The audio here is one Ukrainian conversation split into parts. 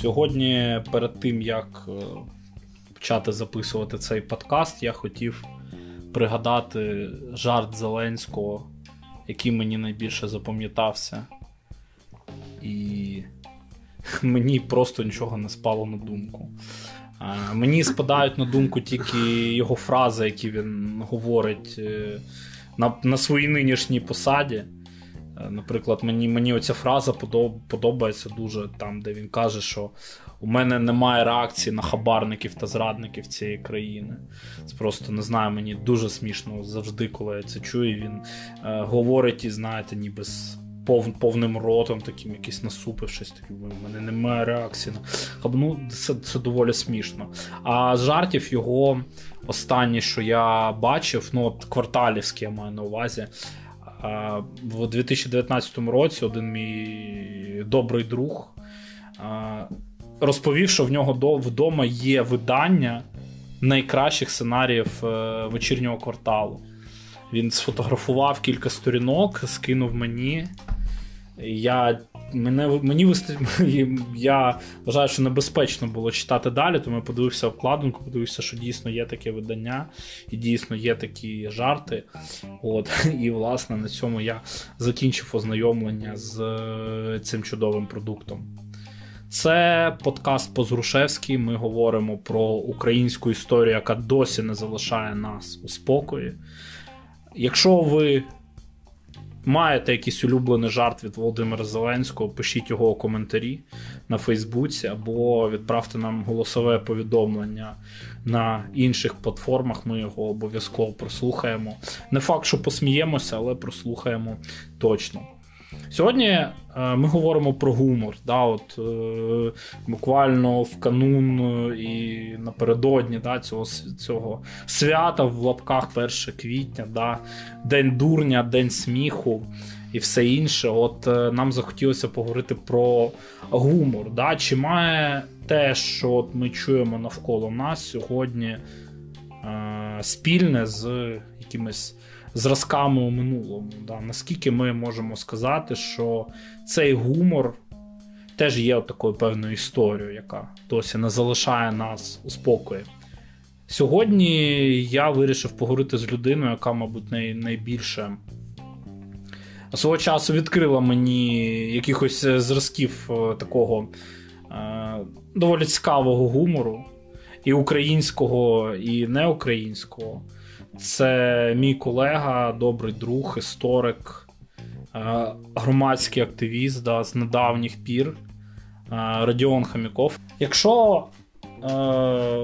Сьогодні, перед тим як е, почати записувати цей подкаст, я хотів пригадати жарт Зеленського, який мені найбільше запам'ятався. І мені просто нічого не спало на думку. Мені спадають на думку тільки його фрази, які він говорить е, на на своїй нинішній посаді. Е, наприклад, мені мені оця фраза подобається дуже там, де він каже, що у мене немає реакції на хабарників та зрадників цієї країни. Це просто не знаю, мені дуже смішно завжди, коли я це чую. Він е, говорить і, знаєте, ніби з пов, повним ротом, таким якийсь насупившись, таким, у мене немає реакції. Ну, Це це доволі смішно. А жартів його останнє, що я бачив, ну от кварталівські я маю на увазі. В 2019 році один мій добрий друг розповів, що в нього вдома є видання найкращих сценаріїв е, вечірнього кварталу. Він сфотографував кілька сторінок, скинув мені. Я мене, мені вист... Я вважаю, що небезпечно було читати далі, тому я подивився обкладинку, подивився, що дійсно є таке видання, і дійсно є такі жарти. От, І, власне, на цьому я закінчив ознайомлення з е, цим чудовим продуктом. Це подкаст Позрушевський. Ми говоримо про українську історію, яка досі не залишає нас у спокої. Якщо ви маєте якийсь улюблений жарт від Володимира Зеленського, пишіть його у коментарі на Фейсбуці або відправте нам голосове повідомлення на інших платформах. Ми його обов'язково прослухаємо. Не факт, що посміємося, але прослухаємо точно. Сьогодні е, ми говоримо про гумор. Да, от, е, Буквально в канун е, і напередодні да, цього цього свята в лапках 1 квітня, да, День дурня, День сміху і все інше. От Нам захотілося поговорити про гумор. Да, Чи має те, що от ми чуємо навколо нас сьогодні е, спільне з якимись зразками у минулому. Да? Наскільки ми можемо сказати, що цей гумор теж є такою певною історією, яка досі не залишає нас у спокої. Сьогодні я вирішив поговорити з людиною, яка, мабуть, най- найбільше свого часу відкрила мені якихось зразків е, такого е- доволі цікавого гумору, і українського, і неукраїнського. Це мій колега, добрий друг, історик, е, громадський активіст да, з недавніх пір е, Радіон Хаміков. Якщо е,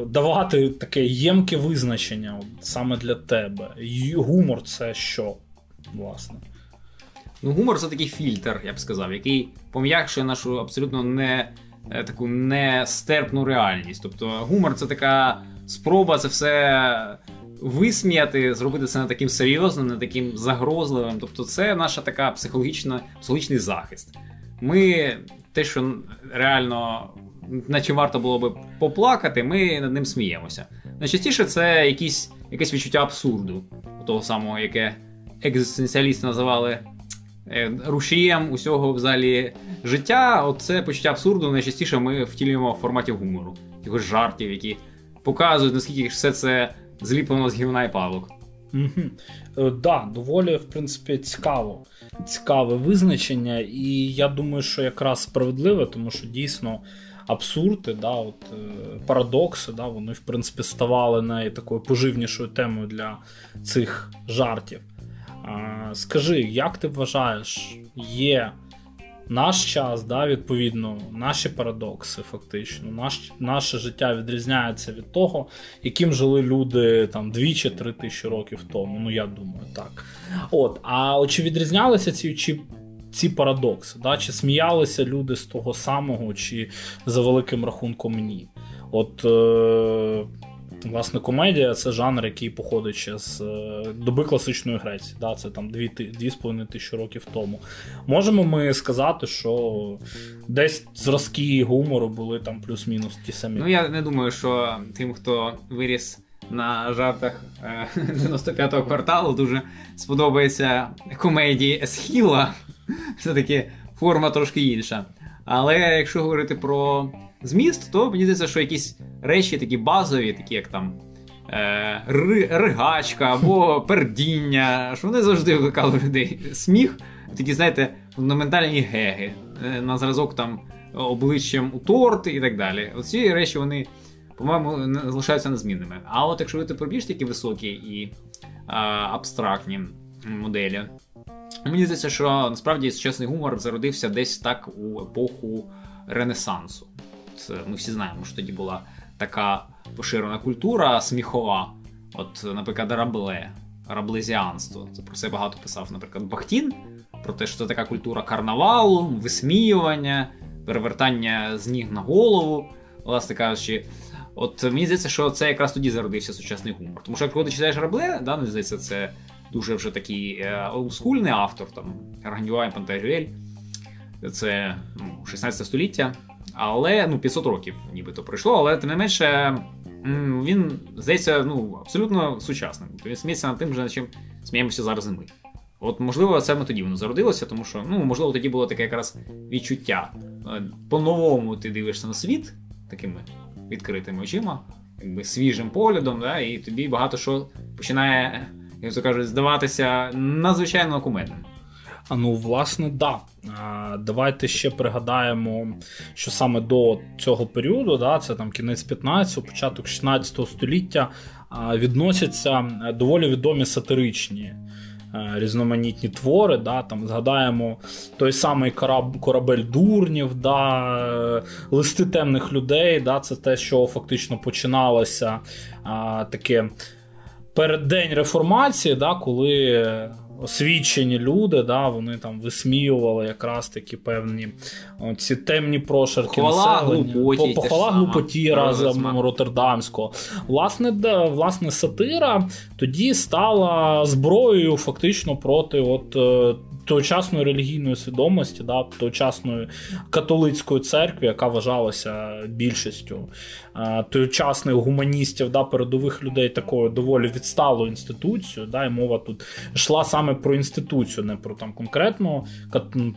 давати таке ємке визначення саме для тебе, гумор це що, власне? Ну, Гумор це такий фільтр, я б сказав, який пом'якшує нашу абсолютно не таку нестерпну реальність. Тобто гумор це така спроба це все висміяти, зробити це не таким серйозним, не таким загрозливим. Тобто, це наша така психологічна, психологічний захист. Ми те, що реально, наче варто було би поплакати, ми над ним сміємося. Найчастіше це якісь, якесь відчуття абсурду, того самого, яке екзистенціалісти називали. Е, рушієм усього взагалі життя, оце почуття абсурду найчастіше ми втілюємо в форматі гумору, якихось жартів, які показують, наскільки все це зліплено з гівна і палок. Угу. Да, доволі, в принципі, цікаво. Цікаве визначення, і я думаю, що якраз справедливе, тому що дійсно абсурди, да, от, е, парадокси, да, вони, в принципі, ставали не такою поживнішою темою для цих жартів. Скажи, як ти вважаєш, є наш час, да, відповідно, наші парадокси, фактично, наш, наше життя відрізняється від того, яким жили люди там дві три тисячі років тому. Ну, я думаю, так. От, А чи відрізнялися ці чи, ці парадокси? Да? Чи сміялися люди з того самого, чи за великим рахунком ні? От е, Власне, комедія це жанр, який походить ще з е, доби класичної Греції. Да, Це там 2,5 тисячі років тому. Можемо ми сказати, що десь зразки гумору були там плюс-мінус ті самі. Ну, я не думаю, що тим, хто виріс на жартах 95-го е, кварталу, дуже сподобається комедії Есхіла. Все-таки форма трошки інша. Але якщо говорити про зміст, то мені здається, що якісь речі такі базові, такі як там е, ригачка або пердіння, що вони завжди викликали людей сміх, такі, знаєте, фундаментальні геги е, на зразок там обличчям у торт і так далі. Оці речі вони, по-моєму, залишаються незмінними. А от якщо ви про більш такі високі і а, абстрактні моделі, мені здається, що насправді сучасний гумор зародився десь так у епоху Ренесансу. От, Ми всі знаємо, що тоді була така поширена культура сміхова. От, наприклад, рабле, раблезіанство. Це про це багато писав, наприклад, Бахтін. Про те, що це така культура карнавалу, висміювання, перевертання з ніг на голову, власне кажучи. От мені здається, що це якраз тоді зародився сучасний гумор. Тому що коли ти читаєш рабле, да, мені здається, це дуже вже такий е, олдскульний автор, там Арганюа Пантагюель. Це ну, 16 століття. Але ну, 500 років нібито пройшло, але тим не менше, він здається ну, абсолютно сучасним. Тобто він сміється над тим, чим сміємося зараз і ми. От, можливо, саме тоді воно зародилося, тому що, ну, можливо, тоді було таке якраз відчуття. Е, по-новому ти дивишся на світ такими відкритими очима, якби свіжим поглядом, да, і тобі багато що починає, як то кажуть, здаватися надзвичайно кумедним. А ну, власне, да. Давайте ще пригадаємо, що саме до цього періоду, да, це там кінець 15-го, початок 16 століття, відносяться доволі відомі сатиричні. Різноманітні твори, да, там згадаємо той самий кораб, корабель дурнів, да, листи темних людей. Да, Це те, що фактично починалося таке переддень реформації, да, коли освічені люди, да, вони там висміювали якраз такі певні ці темні прошарки Хвала глупоті, похвала глупоті разом Роттердамського. Власне, да, власне, сатира тоді стала зброєю фактично проти от е, тогочасної релігійної свідомості, да, тогочасної католицької церкви, яка вважалася більшістю е, тогочасних гуманістів, да, передових людей такою доволі відсталою інституцією. Да, І мова тут йшла саме про інституцію, не про там конкретно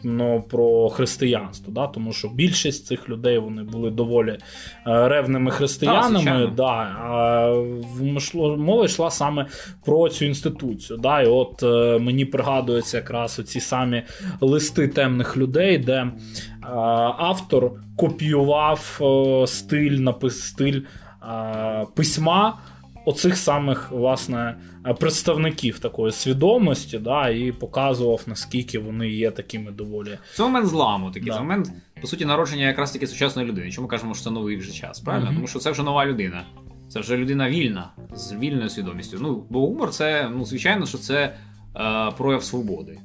но про християнство. Да, Тому що більшість цих людей вони були доволі е, ревними християнами. Да, а Мова йшла саме про цю інституцію. Да, І от е, мені пригадується якраз оці ті самі листи темних людей, де е, автор копіював е, стиль напис, стиль е, письма. Оцих самих власне представників такої свідомості, да, і показував, наскільки вони є такими доволі. Це момент зламу, такий да. момент, по суті, народження якраз таки сучасної людини. Чому кажемо, що це новий вже час? Правильно? Mm-hmm. Тому що це вже нова людина. Це вже людина вільна, з вільною свідомістю. Ну, бо гумор це, ну, звичайно, що це е, прояв свободи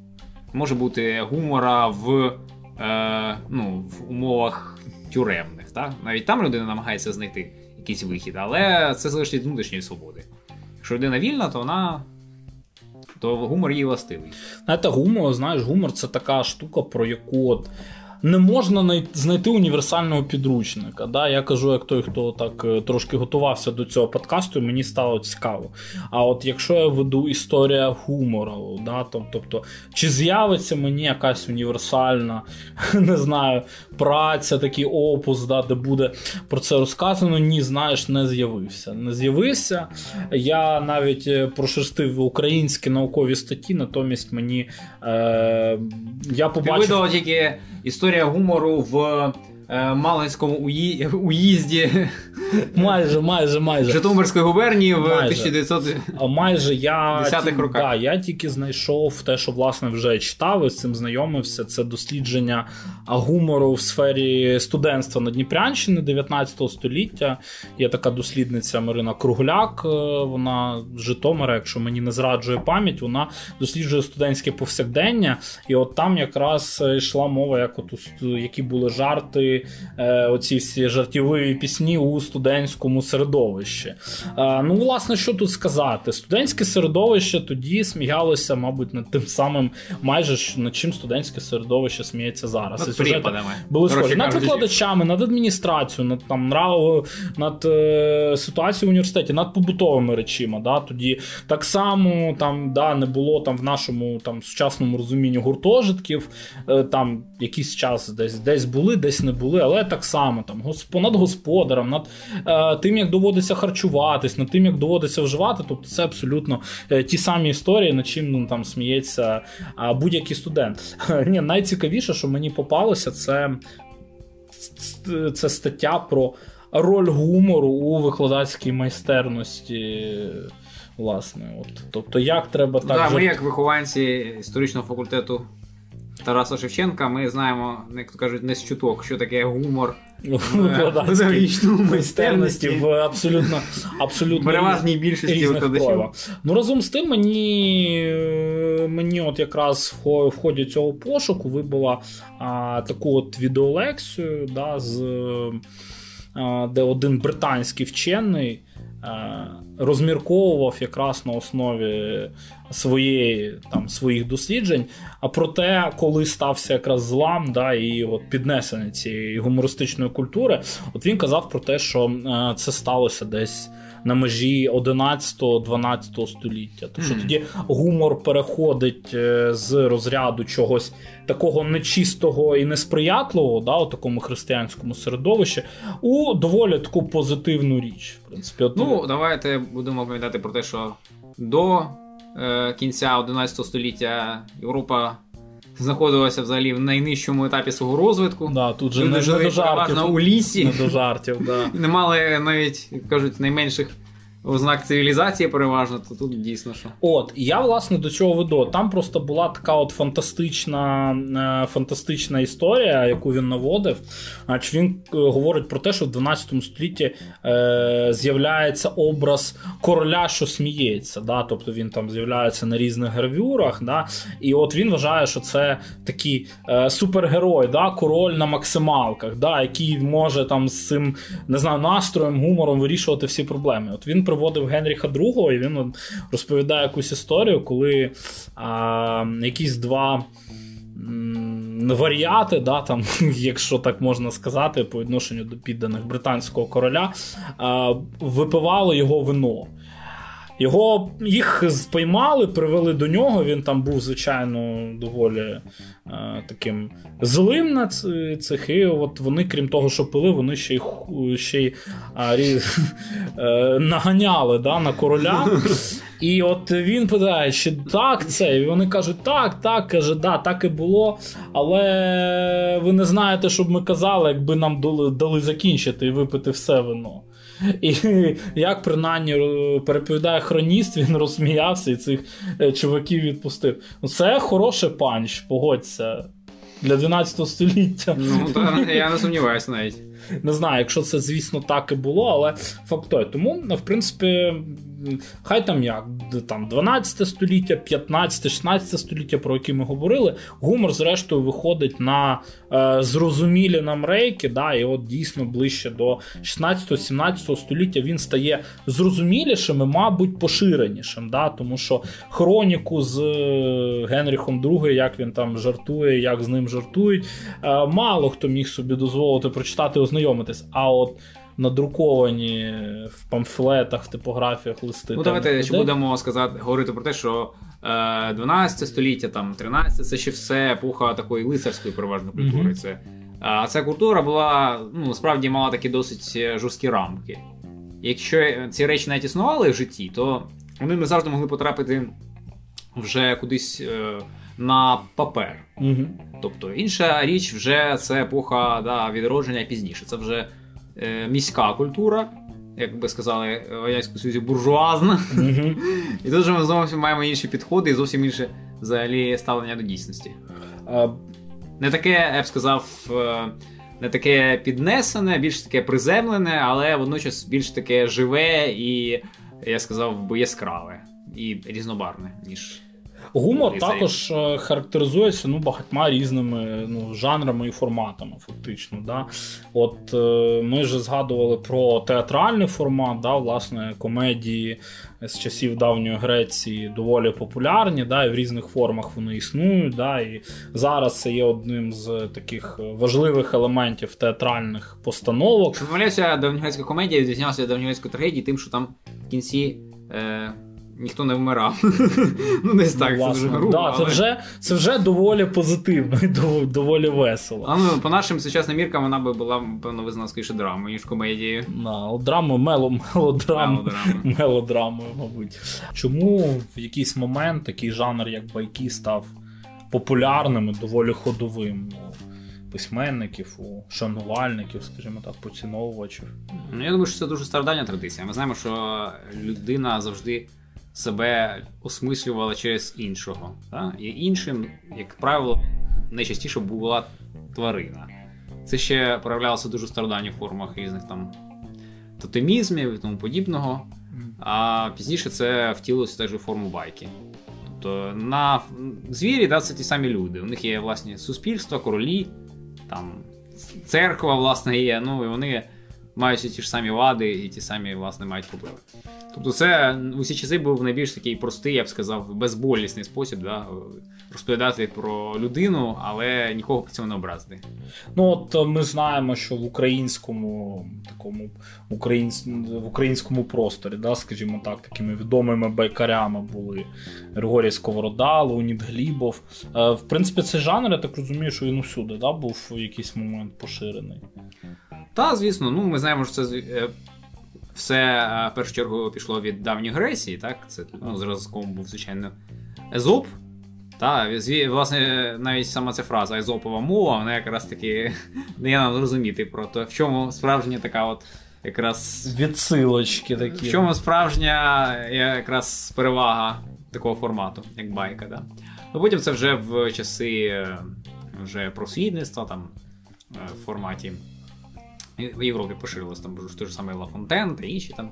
може бути гумора в е, ну, в умовах тюремних. Так? Навіть там людина намагається знайти якийсь вихід, але це залежить від внутрішньої свободи. Якщо людина вільна, то вона. То гумор її властивий. Знаєте, гумор, знаєш, гумор це така штука, про яку от не можна знайти універсального підручника. Да? Я кажу, як той, хто так е, трошки готувався до цього подкасту, і мені стало цікаво. А от якщо я веду історія гумору, да, тобто, чи з'явиться мені якась універсальна, не знаю, праця, такий опус, да, де буде про це розказано, ні, знаєш, не з'явився. Не з'явився. Я навіть е, прошерстив українські наукові статті, натомість мені е, я побачив... Ти видав тільки історія гумору в е, Малинському уї... уїзді майже, майже, майже. Житомирської губернії в майже. 1900 майже я ті, роках. Да, я тільки знайшов те, що власне вже читав і з цим знайомився. Це дослідження гумору в сфері студентства на Дніпрянщини 19 століття. Є така дослідниця Марина Кругляк. Е, вона з Житомира, якщо мені не зраджує пам'ять, вона досліджує студентське повсякдення. І от там якраз йшла мова, як от які були жарти, е, оці всі жартівливі пісні у студентському середовищі. Ну, власне, що тут сказати? Студентське середовище тоді сміялося, мабуть, над тим самим, майже над чим студентське середовище сміється зараз. Над сюжети були схожі над викладачами, над адміністрацією, над там над е, ситуацією в університеті, над побутовими речима. Да? Тоді так само там да, не було там в нашому там сучасному розумінні гуртожитків, е, там якийсь час десь десь були, десь не були, але так само там над господарем, над е, тим, як доводиться харчуватись, над тим, як доводиться вживати. Тобто це абсолютно е, ті самі історії, над чим ну, там сміється е, будь-який студент. Ні, Найцікавіше, що мені попалося, це, це стаття про роль гумору у викладацькій майстерності. Власне, от. Тобто, як треба так. Да, Ми, як вихованці історичного факультету Тараса Шевченка, ми знаємо, як то кажуть, не з чуток, що таке гумор педагогічному майстерності в абсолютно абсолютно переважній більшості викладачів. Ну разом з тим, мені мені от якраз в ході цього пошуку вибила а, таку от відеолекцію, да, з, а, де один британський вчений. Розмірковував якраз на основі своєї там своїх досліджень. А про те, коли стався якраз злам, да, і от піднесення цієї гумористичної культури, от він казав про те, що е, це сталося десь на межі 11-12 століття. Тому що тоді гумор переходить е, з розряду чогось такого нечистого і несприятливого, да, у такому християнському середовищі, у доволі таку позитивну річ. В принципі, от... Ну, давайте будемо пам'ятати про те, що до е, кінця 11 століття Європа. Знаходилася взагалі в найнижчому етапі свого розвитку. Да, тут же Люди не, жили не до жартів, у лісі. Не до жартів, да. Не мали навіть, як кажуть, найменших ознак цивілізації переважно, то тут дійсно що. От, я власне до чого веду. Там просто була така от фантастична е, фантастична історія, яку він наводив. Адже він е, говорить про те, що в 12 столітті е, з'являється образ короля, що сміється. Да? Тобто він там з'являється на різних гравюрах. Да? І от він вважає, що це такий е, супергерой, да? король на максималках, да? який може там з цим не знаю, настроєм, гумором вирішувати всі проблеми. От він приводив Генріха II, і він розповідає якусь історію, коли а, якісь два. Варіати, да, там, якщо так можна сказати, по відношенню до підданих британського короля, випивали його вино. Його їх спіймали, привели до нього. Він там був, звичайно, доволі е, таким злим на цих. І от вони, крім того, що пили, вони ще й ще й а, рі, е, наганяли да, на короля. І от він питає, чи так це? І вони кажуть, так, так, каже, да, так і було. Але ви не знаєте, щоб ми казали, якби нам дали, дали закінчити і випити все вино. І як принаймні е, переповідає хроніст, він розсміявся і цих е, чуваків відпустив. Ну, це хороший панч, погодься. Для 12 століття. Ну, то я не сумніваюся навіть. Не знаю, якщо це, звісно, так і було, але факт той. Тому, в принципі, хай там як, там 12 століття, 15, 16 століття, про які ми говорили, гумор, зрештою, виходить на е, зрозумілі нам рейки, да, і от дійсно ближче до 16-17 століття він стає зрозумілішим і, мабуть, поширенішим. Да, Тому що хроніку з е, Генріхом II, як він там жартує, як з ним жартують, е, мало хто міг собі дозволити прочитати ознайомитись. А от надруковані в памфлетах, в типографіях листи. Ну, давайте ще будемо сказати, говорити про те, що 12 е, століття, там 13 це ще все епоха такої лицарської переважно культури. Mm-hmm. Це, А ця культура була ну, справді мала такі досить е, жорсткі рамки. Якщо ці речі навіть існували в житті, то вони не завжди могли потрапити вже кудись е, на папер. Угу. Тобто інша річ вже це епоха да, відродження пізніше. Це вже міська культура, як би сказали, в Радянському Союзі буржуазна. Mm-hmm. І тут же ми зовсім маємо інші підходи і зовсім інше взагалі ставлення до дійсності. Uh... Не таке, я б сказав, е, не таке піднесене, більш таке приземлене, але водночас більш таке живе і, я сказав, би яскраве і різнобарне, ніж. Гумор також е, характеризується ну, багатьма різними ну, жанрами і форматами, фактично. Да? От е, Ми ж згадували про театральний формат, да, власне, комедії з часів давньої Греції доволі популярні, да, і в різних формах вони існують. Да, І зараз це є одним з таких важливих елементів театральних постановок. Що помиляюся, давньогрецька комедія відрізнялася від давньогрецької трагедії, тим, що там в кінці. Е ніхто не вмирав. Ну, десь так, Ну, це дуже грубо. да, це, вже, це вже доволі позитивно і доволі весело. А ну, по нашим сучасним міркам вона би була, певно, визнана скоріше драмою, ніж комедією. На, от мело, мелодраму, Мелодрамою. мабуть. Чому в якийсь момент такий жанр, як байки, став популярним і доволі ходовим у письменників, у шанувальників, скажімо так, поціновувачів? Ну, я думаю, що це дуже стародавня традиція. Ми знаємо, що людина завжди себе осмислювала через іншого. Та? І іншим, як правило, найчастіше була тварина. Це ще проявлялося в дуже стародавніх формах різних там тотемізмів і тому подібного. А пізніше це втілилося теж у форму байки. Тобто на звірі да, це ті самі люди. У них є власне суспільство, королі, там церква, власне, є. Ну і вони мають ті ж самі вади і ті самі, власне, мають проблеми. Тобто, це в усі часи був найбільш такий простий, я б сказав, безболісний спосіб да, розповідати про людину, але нікого при цьому не образити. Ну, от е, ми знаємо, що в українському такому українсь... в українському просторі, да, скажімо так, такими відомими байкарями були Григорій Сковорода, Леонід Глібов. Е, В принципі, цей жанр, я так розумію, що він усюди да, був в якийсь момент поширений. Та, звісно, ну ми знаємо, що це е, все е, в першу чергу пішло від давньої Греції, так? Це ну, зразком був, звичайно, Езоп. Та, власне, навіть сама ця фраза Езопова мова, вона якраз таки дає нам зрозуміти про те, в чому справжня така от якраз. Відсилочки такі. В чому справжня якраз перевага такого формату, як байка, да? Ну потім це вже в часи е, вже просвітництва, там е, в форматі в Європі поширилось там ж ж самий Лафонтен та інші там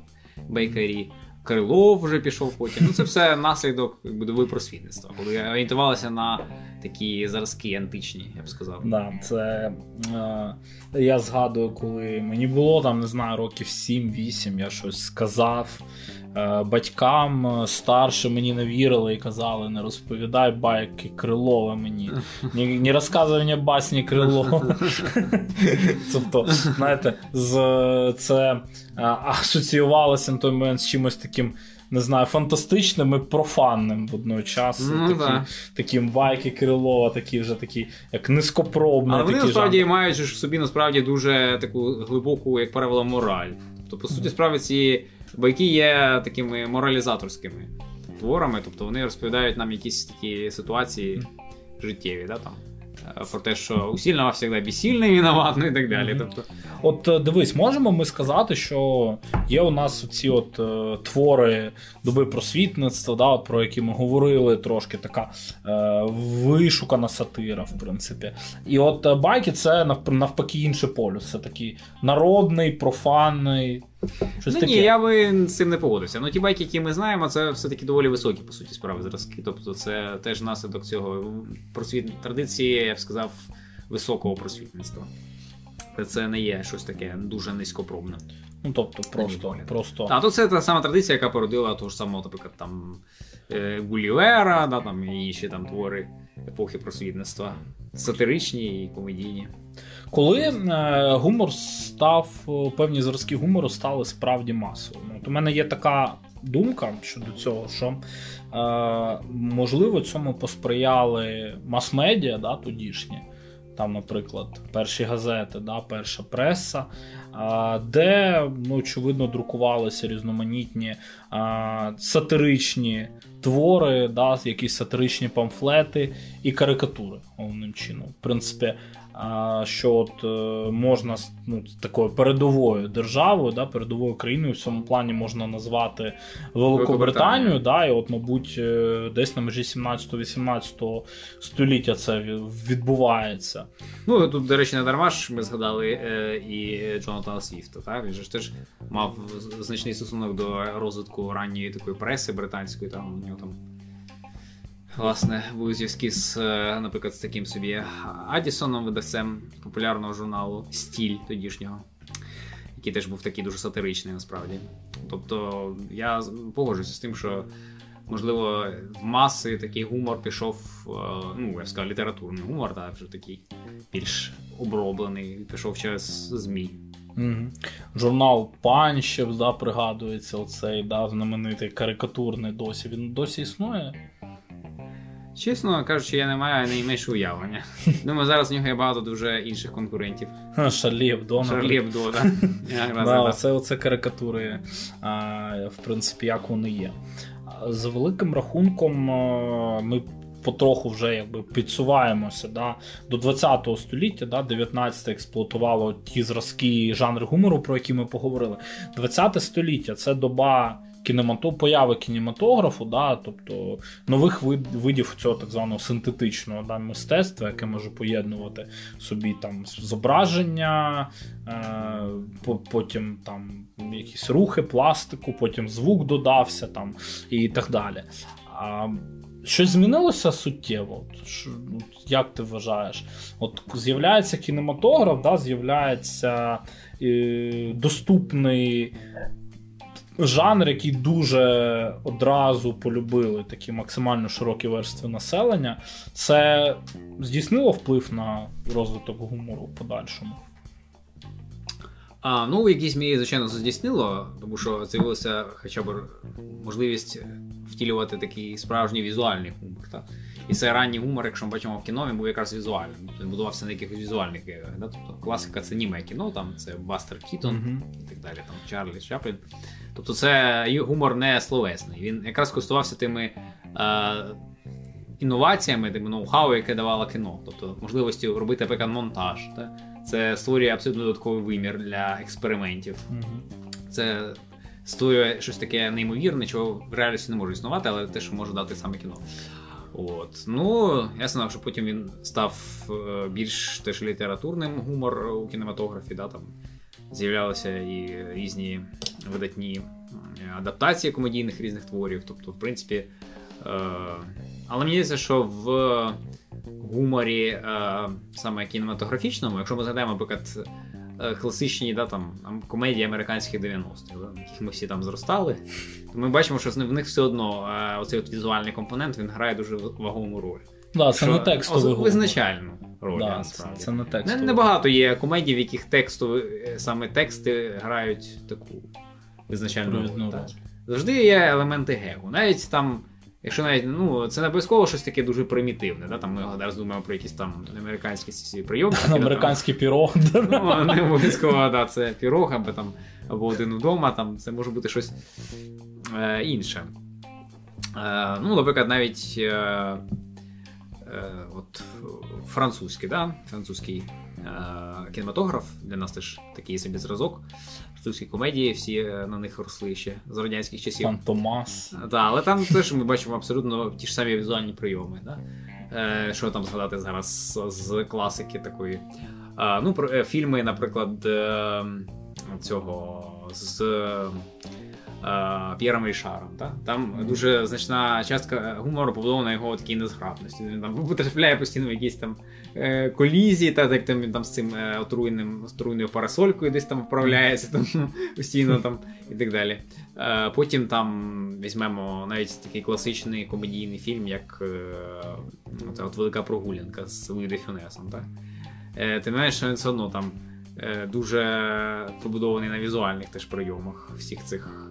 бейкері. Крилов вже пішов потім. Ну, це все наслідок якби, доби просвітництва, коли орієнтувалися на такі зразки античні, я б сказав. Да, це е, я згадую, коли мені було там, не знаю, років 7-8, я щось сказав. Е, батькам е, старше мені не вірили і казали: не розповідай байки Крилова мені. Не, не розказуй мені басні Крилова. Тобто, знаєте, з, це е, асоціювалося на той момент з чимось таким. Не знаю, фантастичним і профанним водночас. Ну, такі, да. таким байки Крилова, такі вже такі, як низькопробні. Але вони такі насправді жанри. мають в собі насправді дуже таку глибоку, як правило, мораль. Тобто, по суті, справді ці байки є такими моралізаторськими творами, тобто вони розповідають нам якісь такі ситуації життєві, да, там. Е, Про те, що у сильного завжди безсильний виноват, ну і так далі. Тобто, От е, дивись, можемо ми сказати, що є у нас ці от е, твори доби просвітництва, да, от, про які ми говорили, трошки така е, вишукана сатира, в принципі. І от байки це навпаки інший полюс. Це такий народний, профанний. Щось ну, таке. ні, я би з цим не погодився. Ну, ті байки, які ми знаємо, це все-таки доволі високі, по суті, справи зразки. Тобто, це теж наслідок цього просвіт... традиції, я б сказав, високого просвітництва. Це не є щось таке дуже низькопробне. Ну, тобто, просто. просто... А то це та сама традиція, яка породила того ж самого, наприклад, там е, Гулівера, да, там, і інші там твори епохи просвітництва. Сатиричні і комедійні. Коли е, гумор став, е, певні зразки гумору стали справді масовими. От у мене є така думка щодо цього, що е, можливо цьому посприяли мас-медіа, да, тодішні. Там, наприклад, перші газети, да, перша преса, де, ну, очевидно, друкувалися різноманітні а, сатиричні твори, да, якісь сатиричні памфлети і карикатури головним чином. В принципі, а, що от е, можна ну, такою передовою державою, да, передовою країною в цьому плані можна назвати Великобританію. Да, і от, мабуть, е, десь на межі 17-18 століття це відбувається. Ну, тут, до речі, не дарма ж ми згадали е, і Джонатана Свіфта. Так? Він же ж теж мав значний стосунок до розвитку ранньої такої преси британської. Там у нього там. Власне, були зв'язки з, е, наприклад, з таким собі Адісоном, видавцем популярного журналу Стіль тодішнього, який теж був такий дуже сатиричний насправді. Тобто, я погоджуюся з тим, що можливо в маси такий гумор пішов, е, ну, я б сказав, літературний гумор, так, вже такий більш оброблений, пішов через ЗМІ. Угу. Журнал Панщев, да, пригадується, оцей да, знаменитий карикатурний досі. Він досі існує? Чесно кажучи, я не маю найменше уявлення. Думаю, зараз у нього є багато дуже інших конкурентів. Шарлі Ебдо. Шарлі Ебдо, так. Да, це оце карикатури, в принципі, як вони є. За великим рахунком, ми потроху вже якби підсуваємося да, до 20 століття, да, 19 експлуатувало ті зразки жанри гумору, про які ми поговорили. 20 століття це доба кінемато... появи кінематографу, да, тобто нових вид... видів цього так званого синтетичного да, мистецтва, яке може поєднувати собі там зображення, е... потім там якісь рухи, пластику, потім звук додався там і так далі. А Щось змінилося суттєво? Як ти вважаєш? От З'являється кінематограф, да, з'являється е, доступний жанр, який дуже одразу полюбили такі максимально широкі верстви населення. Це здійснило вплив на розвиток гумору в подальшому? А, Ну, в якійсь мірі, звичайно, здійснило, тому що з'явилася хоча б можливість втілювати такий справжній візуальний гумор. Так? І це ранній гумор, якщо ми бачимо в кіно, він був якраз візуальним. Він будувався на якихось візуальних іграх. Да? Тобто класика це німе кіно, там це Бастер Кітон mm-hmm. і так далі, там Чарлі Чаплін. Тобто це гумор не словесний. Він якраз користувався тими. Е- Інноваціями, тими ноу-хау, яке давало кіно, тобто можливості робити наприклад, монтаж. Так? Це створює абсолютно додатковий вимір для експериментів. Mm-hmm. Це створює щось таке неймовірне, чого в реальності не може існувати, але те, що може дати саме кіно. От. Ну, ясно, що потім він став е, більш теж літературним гумор у кінематографі. Да, там З'являлися і різні видатні адаптації комедійних різних творів. Тобто, в принципі, е, але мені здається, що в гуморі е, саме кінематографічному, якщо ми згадаємо, наприклад, класичні да, там, комедії американських 90-х, да, яких ми всі там зростали, то ми бачимо, що в них все одно е, оцей от візуальний компонент він грає дуже вагому роль. Да, це не текстовий Визначальну роль, да, насправді. Це, це не текстовий. Небагато є комедій, в яких текстові, саме тексти грають таку визначальну роль. Завжди є елементи гегу. Навіть там Якщо навіть ну, це не обов'язково щось таке дуже примітивне. Да? Там Ми зараз думаємо про якісь там американські ці прийоми. Американський пірог. Ну, Не обов'язково, да, це пірог, або там, або один вдома, там це може бути щось е, інше. Е, Ну, Наприклад, навіть е, е, от, французький, да? французький е, кінематограф для нас теж такий собі зразок французькі комедії, всі е, на них росли ще з радянських часів. Фантомас. Да, але там теж ми бачимо абсолютно ті ж самі візуальні прийоми. Да? Е, Що там згадати зараз з класики такої? Е, ну, про, е, Фільми, наприклад, е, цього з. П'єром Рішаром. Та? Там дуже значна частка гумору побудована на його такій незграбності. Він там потрапляє постійно в якісь там е, колізії, та як там він там з цим е, отруйним отруйною парасолькою десь там вправляється там постійно там і так далі. Е, потім там візьмемо навіть такий класичний комедійний фільм, як це от Велика прогулянка з Луї Фюнесом. Так? Ти знаєш, що він все одно там. Дуже побудований на візуальних теж прийомах всіх цих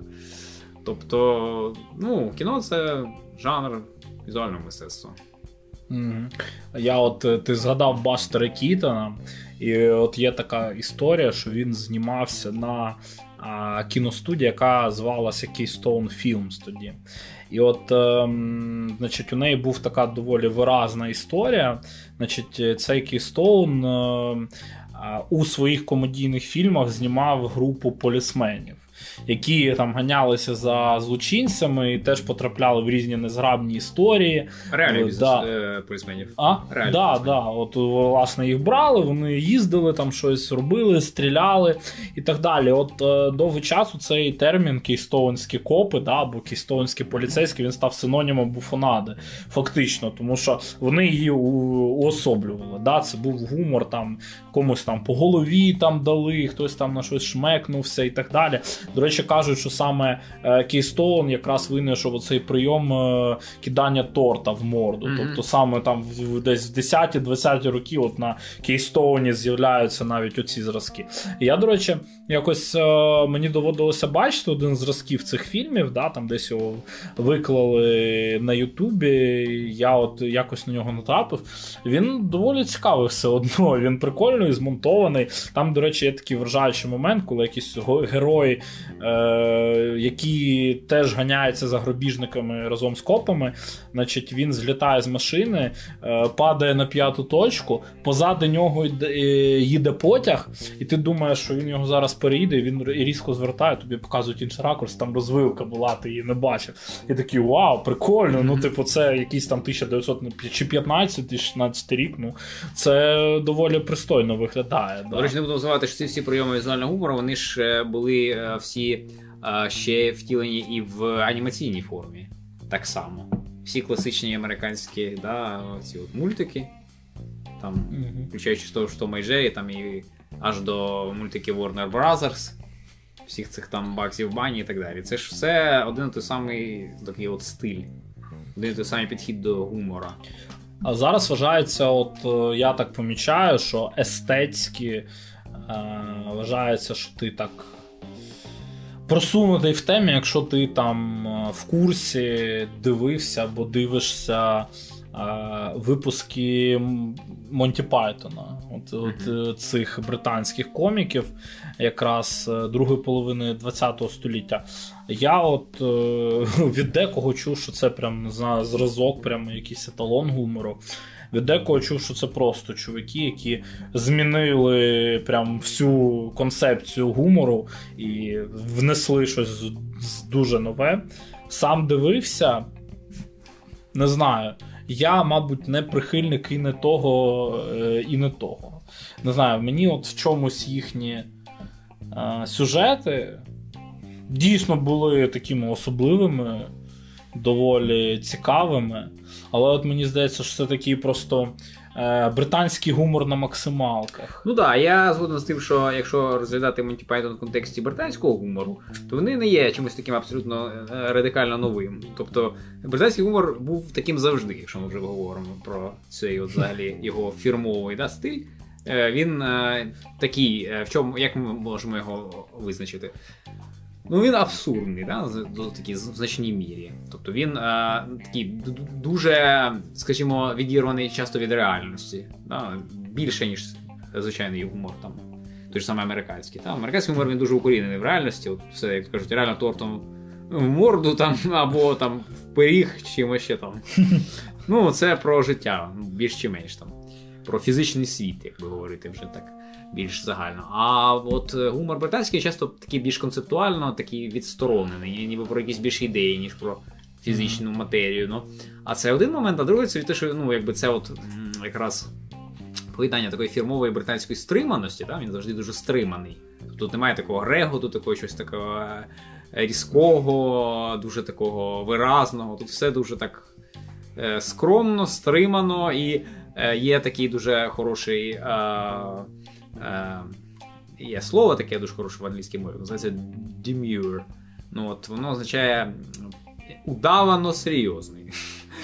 Тобто, ну, кіно це жанр візуального мистецтва. Я от е, ти згадав Бастера Кітона, і от є така історія, що він знімався на а, кіностудії, яка звалася Keystone Films тоді. І от, е, значить, у неї був така доволі виразна історія. Значить, цей Keystone е, у своїх комедійних фільмах знімав групу полісменів які там ганялися за злочинцями і теж потрапляли в різні незграбні історії. Реальні бізнес да. е, полісменів. А? Реальні да, да. От, власне, їх брали, вони їздили, там щось робили, стріляли і так далі. От е, довгий часу цей термін кейстоунські копи, да, або кейстоунські поліцейські, він став синонімом буфонади, фактично, тому що вони її уособлювали. Да, Це був гумор, там комусь там по голові там дали, хтось там на щось шмякнувся і так далі. До речі, кажуть, що саме Кейстоун якраз винайшов оцей прийом е, кидання торта в морду. Mm-hmm. Тобто саме там десь в 10-20 роки от на Кейстоуні з'являються навіть оці зразки. І я, до речі, якось е, мені доводилося бачити один з зразків цих фільмів, да, там десь його виклали на Ютубі. Я от якось на нього натрапив. Він доволі цікавий все одно. Він прикольний, змонтований. Там, до речі, є такий вражаючий момент, коли якісь герої, які теж ганяються за гробіжниками разом з копами, значить, він злітає з машини, е, падає на п'яту точку, позаду нього їде потяг, і ти думаєш, що він його зараз переїде, він різко звертає, тобі показують інший ракурс, там розвилка була, ти її не бачив. І такий вау, прикольно. Ну, типу, це якийсь там 1915-16 рік. Ну це доволі пристойно виглядає. До речі, не буду називати, що ці всі прийоми візуального гумору, вони ж е, були е, всі е, ще втілені і в анімаційній формі. Так само. Всі класичні американські да, ці от мультики, там, mm-hmm. включаючи того, що майже там і аж до мультиків Warner Brothers, всіх цих там баксів бані і так далі. Це ж все один і той самий такий от стиль, один і той самий підхід до гумора. А зараз вважається, от е, я так помічаю, що естетськи е, вважається, що ти так просунутий в темі, якщо ти там е, в курсі дивився або дивишся випуски Монті Пайтона, от, mm-hmm. от цих британських коміків, якраз е, другої половини ХХ століття. Я от е, від декого чув, що це прям не знаю, зразок, прям якийсь еталон гумору. Від декого чув, що це просто чуваки, які змінили прям всю концепцію гумору і внесли щось дуже нове. Сам дивився, не знаю. Я, мабуть, не прихильник і не того, е, і не того. Не знаю, мені от в чомусь їхні е, сюжети дійсно були такими особливими, доволі цікавими. Але от мені здається, що це такий просто Е, британський гумор на максималках. Ну так, я згоден з тим, що якщо розглядати Монті Пайтон в контексті британського гумору, то вони не є чимось таким абсолютно е, радикально новим. Тобто британський гумор був таким завжди, якщо ми вже говоримо про цей от взагалі його фірмовий да, стиль. Е, він такий, в чому як ми можемо його визначити? Ну, він абсурдний, да, в такій значній мірі. Тобто він е, такий дуже, скажімо, відірваний часто від реальності. Да, Більше, ніж звичайний гумор там. Той ж саме американський. Та, Американський гумор він дуже укорінений в реальності. От Все, як кажуть, реально тортом в морду там, або там в пиріг, чимось ще там. Ну, це про життя, більш чи менш там. Про фізичний світ, як би говорити вже так більш загально. А от е, гумор британський часто такий більш концептуально, такий відсторонений, ніби про якісь більші ідеї, ніж про фізичну матерію. Ну. А це один момент, а другий це те, що ну, якби це от якраз поєднання такої фірмової британської стриманості, да? він завжди дуже стриманий. Тут немає такого реготу, такого щось такого е, різкого, дуже такого виразного. Тут все дуже так е, скромно, стримано, і є такий дуже хороший є слово таке дуже хороше в англійській мові, називається demure. Ну, от Воно означає удавано серйозний.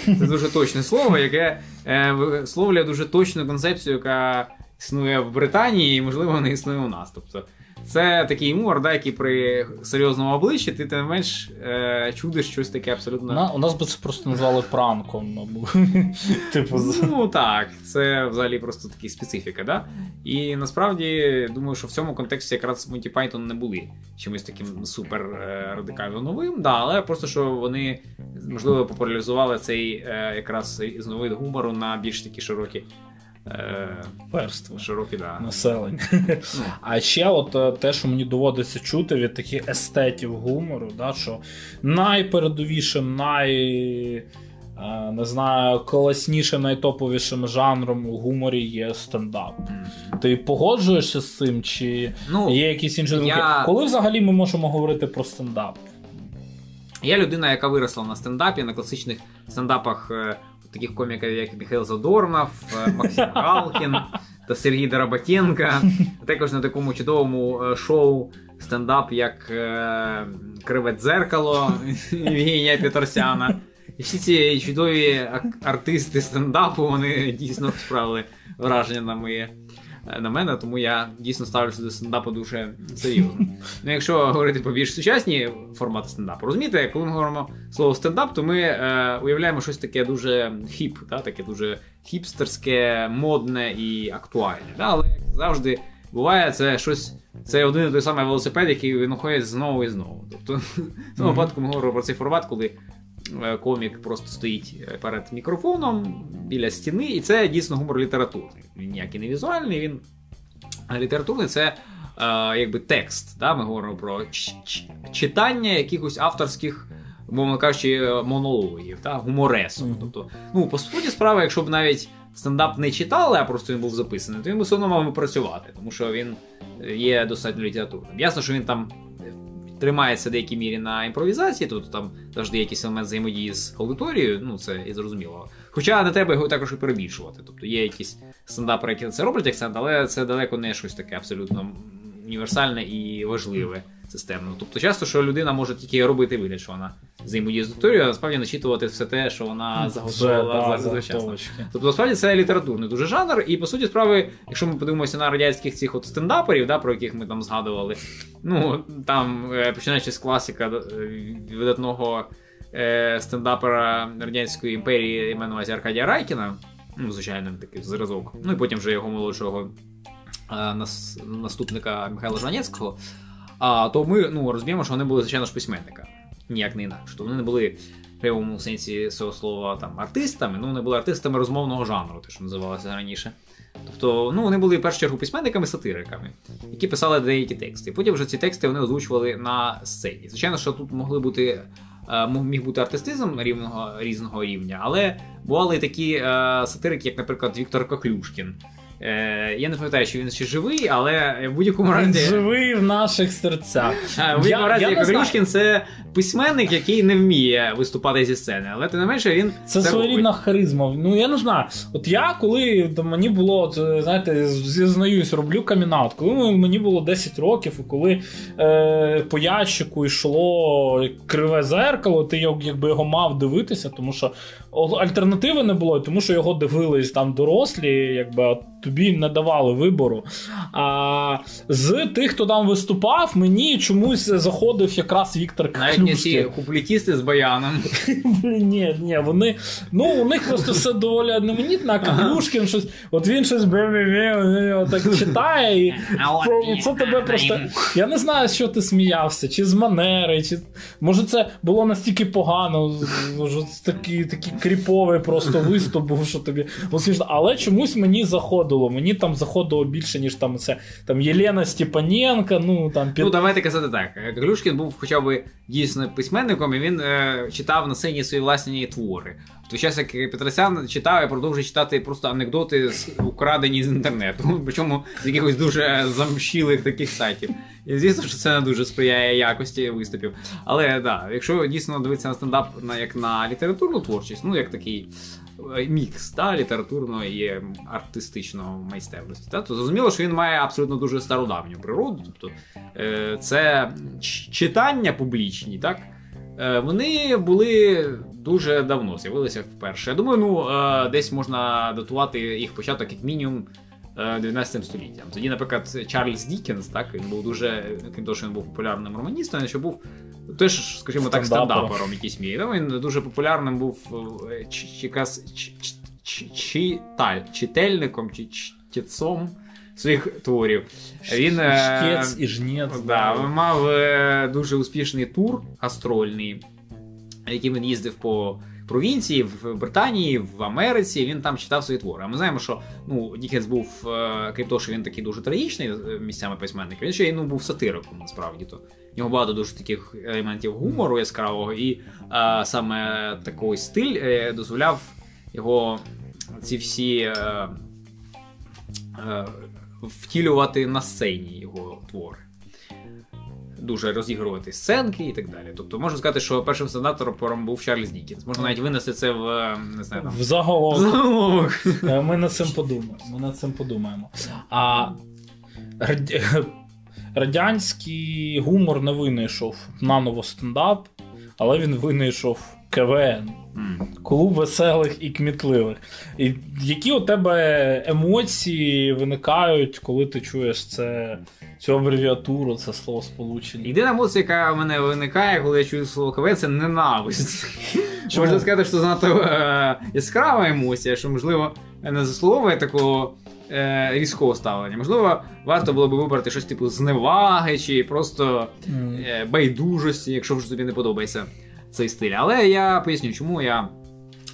Це дуже точне слово, яке е, висловлює дуже точну концепцію, яка існує в Британії, і, можливо, не існує у нас. Тобто це такий гумор, да, який при серйозному обличчі ти тим менш е, чудиш щось таке абсолютно. На, у нас би це просто назвали пранком. типу, Ну так, це взагалі просто така специфіка. Да? І насправді думаю, що в цьому контексті якраз Монті Пайтон не були чимось таким супер е, радикально новим. Да, Але просто що вони можливо популяризували цей е, якраз із гумору на більш такі широкі Верство. Широкі, да. населення. Ну. А ще от е, те, що мені доводиться чути від таких естетів гумору, да, що найпередовішим, най. Е, не знаю, класнішим, найтоповішим жанром у гуморі є стендап. Mm. Ти погоджуєшся з цим, чи ну, є якісь інші думки? Я... Коли взагалі ми можемо говорити про стендап? Я людина, яка виросла на стендапі, на класичних стендапах е, таких коміків, як Михайло Задорнов, е, Максим Галкін та Сергій Дороботенко, А також на такому чудовому е, шоу стендап, як е, Криве дзеркало Євгенія Петросяна. І всі ці чудові артисти стендапу вони дійсно справили враження на моє. На мене, тому я дійсно ставлюся до стендапу дуже серйозно. Ну, якщо говорити про більш сучасні формати стендапу, розумієте, коли ми говоримо слово стендап, то ми е, уявляємо щось таке дуже хіп, да, таке дуже хіпстерське, модне і актуальне. Да? Але як завжди буває, це щось. Це один і той самий велосипед, який винаходить знову і знову. Тобто, в цьому випадку ми говоримо про цей формат, коли Е, комік просто стоїть е, перед мікрофоном біля стіни, і це дійсно гумор літературний. Він ніякий не візуальний, він літературний це е, якби текст. Да? Ми говоримо про читання якихось авторських. Мовно кажучи, е, монологів, та, гуморесу. Mm-hmm. Тобто, ну, по суті, справа, якщо б навіть стендап не читали, а просто він був записаний, то він все одно мав працювати, тому що він є достатньо літературним. Ясно, що він там тримається в деякій мірі на імпровізації, тобто там завжди якийсь елемент взаємодії з аудиторією, ну це і зрозуміло. Хоча не треба його також і перебільшувати. Тобто є якісь стендапери, які це роблять акцент, але це далеко не щось таке абсолютно універсальне і важливе системно. Тобто, часто, що людина може тільки робити вигляд, що вона взаємодіє з аудиторією, а насправді начитувати все те, що вона заготовила завчасно. Тобто, насправді це літературний дуже жанр, і по суті справи, якщо ми подивимося на радянських цих от стендаперів, да, про яких ми там згадували, ну там е, починаючи з класика е, видатного е, стендапера Радянської імперії іменувався Аркадія Райкіна, ну, звичайно, такий зразок. Ну і потім вже його молодшого наступника Михайла Жванецького, а, то ми ну, розуміємо, що вони були, звичайно ж, письменника. Ніяк не інакше. То вони не були в прямому сенсі цього слова там, артистами, ну вони були артистами розмовного жанру, те, що називалося раніше. Тобто, ну, вони були в першу чергу письменниками-сатириками, які писали деякі тексти. Потім вже ці тексти вони озвучували на сцені. Звичайно, що тут могли бути. Е, міг бути артистизм рівного різного рівня, але бували і такі е, сатирики, як, наприклад, Віктор Коклюшкін, Е, Я не пам'ятаю, чи він ще живий, але в будь-якому разі. Він живий в наших серцях. В будь-якому разі Гаврюшкін це письменник, який не вміє виступати зі сцени, але тим не менше він. Це, це своєрідна харизма. Ну я не знаю. От я коли мені було, от, знаєте, зізнаюсь, роблю камінаут, коли мені було 10 років, і коли е, по ящику йшло криве зеркало, ти якби його мав дивитися, тому що альтернативи не було, тому що його дивились там дорослі, якби тобі не давали вибору. А з тих, хто там виступав, мені чомусь заходив якраз Віктор Навіть не ці куплетісти з баяном. Ні, ні, вони. Ну, у них просто все доволі одноманітно, а Каплюшкін щось. От він щось так читає, і це тебе просто. Я не знаю, що ти сміявся, чи з манери, чи. Може, це було настільки погано, такий кріповий просто виступ був, що тобі. Але чомусь мені заходило заходило. Мені там заходило більше, ніж там це там Єлена Степаненка. Ну там під... Ну, давайте казати так. Глюшкін був хоча б дійсно письменником, і він е, читав на сцені свої власні твори. В той час, як Петросян читав і продовжує читати просто анекдоти, украдені з інтернету, причому з якихось дуже замшілих таких сайтів. І звісно, що це не дуже сприяє якості виступів. Але да, якщо дійсно дивитися на стендап як на літературну творчість, ну як такий Е, мікс та, літературної і артистичного майстерності. Та? То зрозуміло, що він має абсолютно дуже стародавню природу. Тобто е, це читання публічні, так? Е, вони були дуже давно, з'явилися вперше. Я думаю, ну десь можна датувати їх початок як мінімум 19 століттям. Тоді, наприклад, Чарльз Дікенс, так, він був дуже, крім того, що він був популярним романістом, він ще був теж, скажімо так, стендапером в якійсь мірі. Він дуже популярним був е, читальником чи чтецом своїх творів. Він е, і жнець. Да, мав е, дуже успішний тур гастрольний, яким він їздив по провінції, в Британії, в Америці. Він там читав свої твори. А ми знаємо, що ну, Дікенс був, крім того, що він такий дуже трагічний місцями письменник, він ще й ну, був сатириком, насправді то. В нього багато дуже таких елементів гумору яскравого, і а, саме такий стиль е, дозволяв його ці всі е, е, втілювати на сцені його твори. дуже розігрувати сценки і так далі. Тобто можна сказати, що першим сенатором був Чарльз Дікінс. Можна навіть винести це в е, не знаю, там, В заголовок. заголовок. Е, Ми над цим подумаємо. Ми над цим подумаємо. А радянський гумор не винайшов наново стендап, але він винайшов КВН. Клуб веселих і кмітливих. І які у тебе емоції виникають, коли ти чуєш це, цю абревіатуру, це слово сполучення? Єдина емоція, яка в мене виникає, коли я чую слово КВН, це ненависть. Можна сказати, що занадто е, яскрава емоція, що, можливо, не заслуговує такого е, різкого ставлення. Можливо, варто було б вибрати щось типу зневаги чи просто е, байдужості, якщо вже тобі не подобається цей стиль. Але я поясню, чому я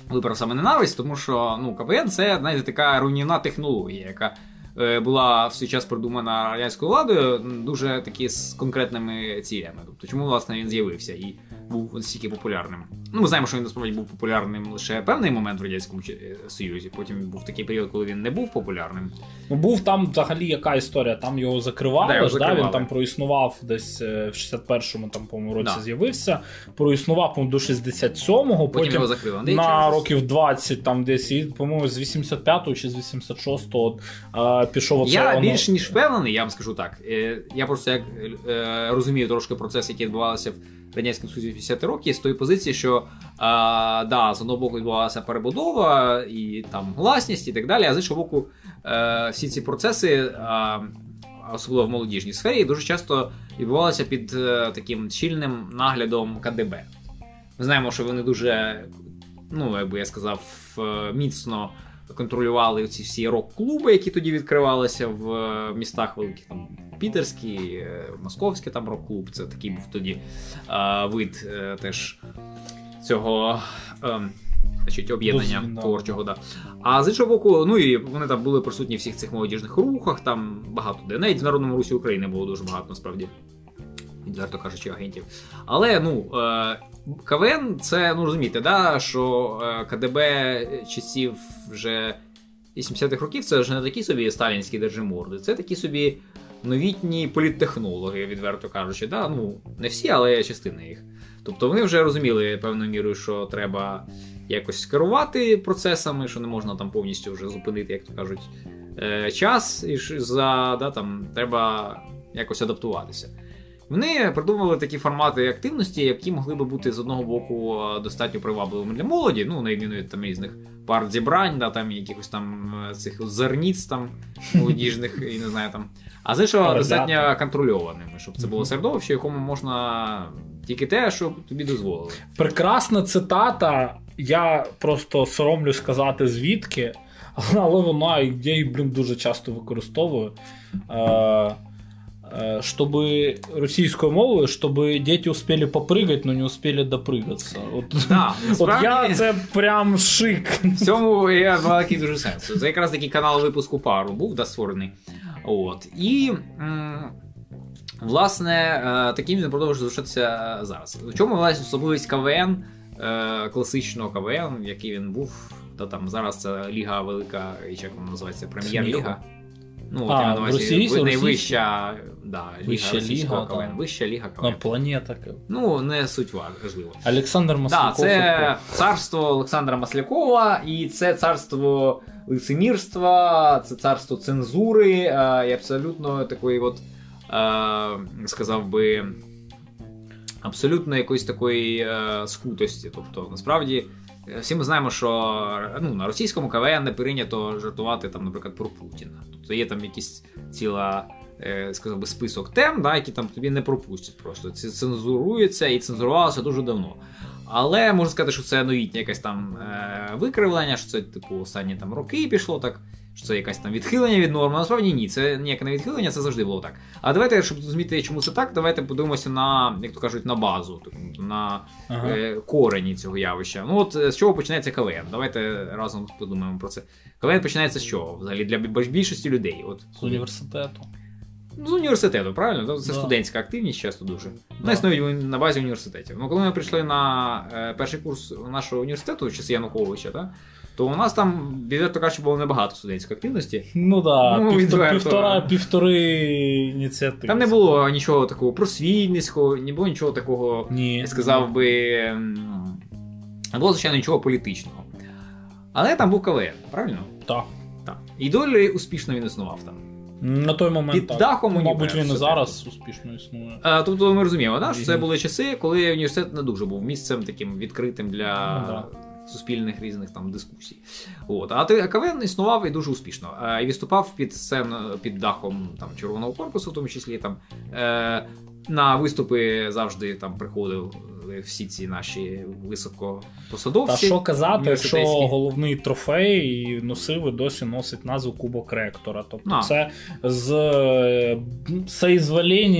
вибрав саме ненависть, тому що ну, КВН це знаєте, така руйнівна технологія, яка е, була в свій час придумана радянською владою дуже такі з конкретними цілями. Тобто, чому власне він з'явився і був настільки популярним. Ну, ми знаємо, що він насправді був популярним лише певний момент в радянському е, Союзі. Потім був такий період, коли він не був популярним. Ну, був там взагалі яка історія? Там його закривали, Да, його ж, Да, він там проіснував десь е, в 61-му там, по-моєму, році Да. з'явився. Проіснував до 67-го, Потім, потім, його закрили. На через- років 20 там десь, і, по-моєму, з 85-го чи з 86-го от, е, пішов оце Я воно- більш ніж впевнений, я вам скажу так. Я просто як розумію трошки процес, який відбувався в радянському Союзі в 50 років, з тої позиції, що а, да, з одного боку відбувалася перебудова і там гласність і так далі, а з іншого боку, е, всі ці процеси. А, Особливо в молодіжній сфері, дуже часто відбувалися під е, таким щільним наглядом КДБ. Ми знаємо, що вони дуже, ну, як би я сказав, е, міцно контролювали ці всі рок-клуби, які тоді відкривалися в містах великих, там Пітерський, е, Московський там рок-клуб. Це такий був тоді е, вид е, теж цього. е, Значить, об'єднання Досвід, творчого, да. А з іншого боку, ну і вони там були присутні в всіх цих молодіжних рухах, там багато де. Навіть в Народному Русі України було дуже багато, насправді. Відверто кажучи, агентів. Але ну, КВН це, ну розумієте, да, що КДБ часів вже 80-х років це вже не такі собі сталінські держиморди, це такі собі новітні політтехнологи, відверто кажучи. Да? Ну, не всі, але частина їх. Тобто вони вже розуміли певною мірою, що треба якось керувати процесами, що не можна там повністю вже зупинити, як то кажуть, е, час, і за, да, там, треба якось адаптуватися. Вони придумали такі формати активності, які могли би бути з одного боку е, достатньо привабливими для молоді, ну, на відміну від там різних парт зібрань, да, там якихось там е, цих зерніць там молодіжних, і не знаю там. А з іншого достатньо контрольованими, щоб це було середовище, якому можна тільки те, що тобі дозволили. Прекрасна цитата. Я просто соромлюсь сказати звідки, але вона я її, блін, дуже часто використовую. Е, чтобы російською мовою, щоб діти успіли попригати, но не успіли допригатися. От, Да, от я це прям шик. В цьому є великий дуже сенс. Це якраз такий канал випуску пару був да, створений. От. І. м, Власне, е, таким він продовжує залишатися зараз. В чому власне особливість КВН, е, класичного КВН, який він був, та там зараз це Ліга Велика, і як вона називається, Прем'єр-ліга. Ну, А, я на в увазі, російсь- найвища да, ліга Вища російського ліга, КВН. да. Вища ліга На КВН. планета. Ну, не суть важливо. Олександр Масляков. Так, це царство Олександра Маслякова, і це царство лицемірства, це царство цензури е, і абсолютно такої, от, е, сказав би, абсолютно якоїсь такої е, скутості. Тобто, насправді, всі ми знаємо, що ну, на російському КВН не прийнято жартувати, там, наприклад, про Путіна. Тобто є там якісь ціла. е, Сказав би список тем, да, які там тобі не пропустять просто. Це цензурується і цензурувалося дуже давно. Але можна сказати, що це новітнє якесь там е, викривлення, що це, типу, останні там роки пішло так, що це якесь там відхилення від норми. Насправді ні, це ніяке не відхилення, це завжди було так. А давайте, щоб зрозуміти, чому це так, давайте подивимося на, як то кажуть, на базу, на Ага. е, корені цього явища. Ну от е, з чого починається КВН? Давайте разом подумаємо про це. КВН починається з чого? Взагалі для більшості людей. От З університету. Ну, з університету, правильно? Тобто Це Да. студентська активність часто дуже. Да. Вона існує на базі університетів. Ну, коли ми прийшли на е, перший курс нашого університету в часи Януковича, та, то у нас там, відверто кажучи, було небагато студентської активності. Ну да, Ну, півто- відверто. півтора, півтори ініціативи. Там не було нічого такого просвітницького, не було нічого такого, Ні. я сказав би. Не було, звичайно, нічого політичного. Але там був КВН, правильно? Так. Так. І долі успішно він існував там. На той момент Під так. дахом Мабуть, він і зараз успішно існує. А, тобто ми розуміємо, да, що це були часи, коли університет не дуже був місцем таким відкритим для Ну, да. Суспільних різних там дискусій. От. А КВН існував і дуже успішно. Е, І виступав під сцену під дахом там, Червоного корпусу, в тому числі там. Е, на виступи завжди там приходили всі ці наші Та високопосадовці. що казати, що головний трофей носив і досі носить назву Кубок Ректора. Тобто А. це з е,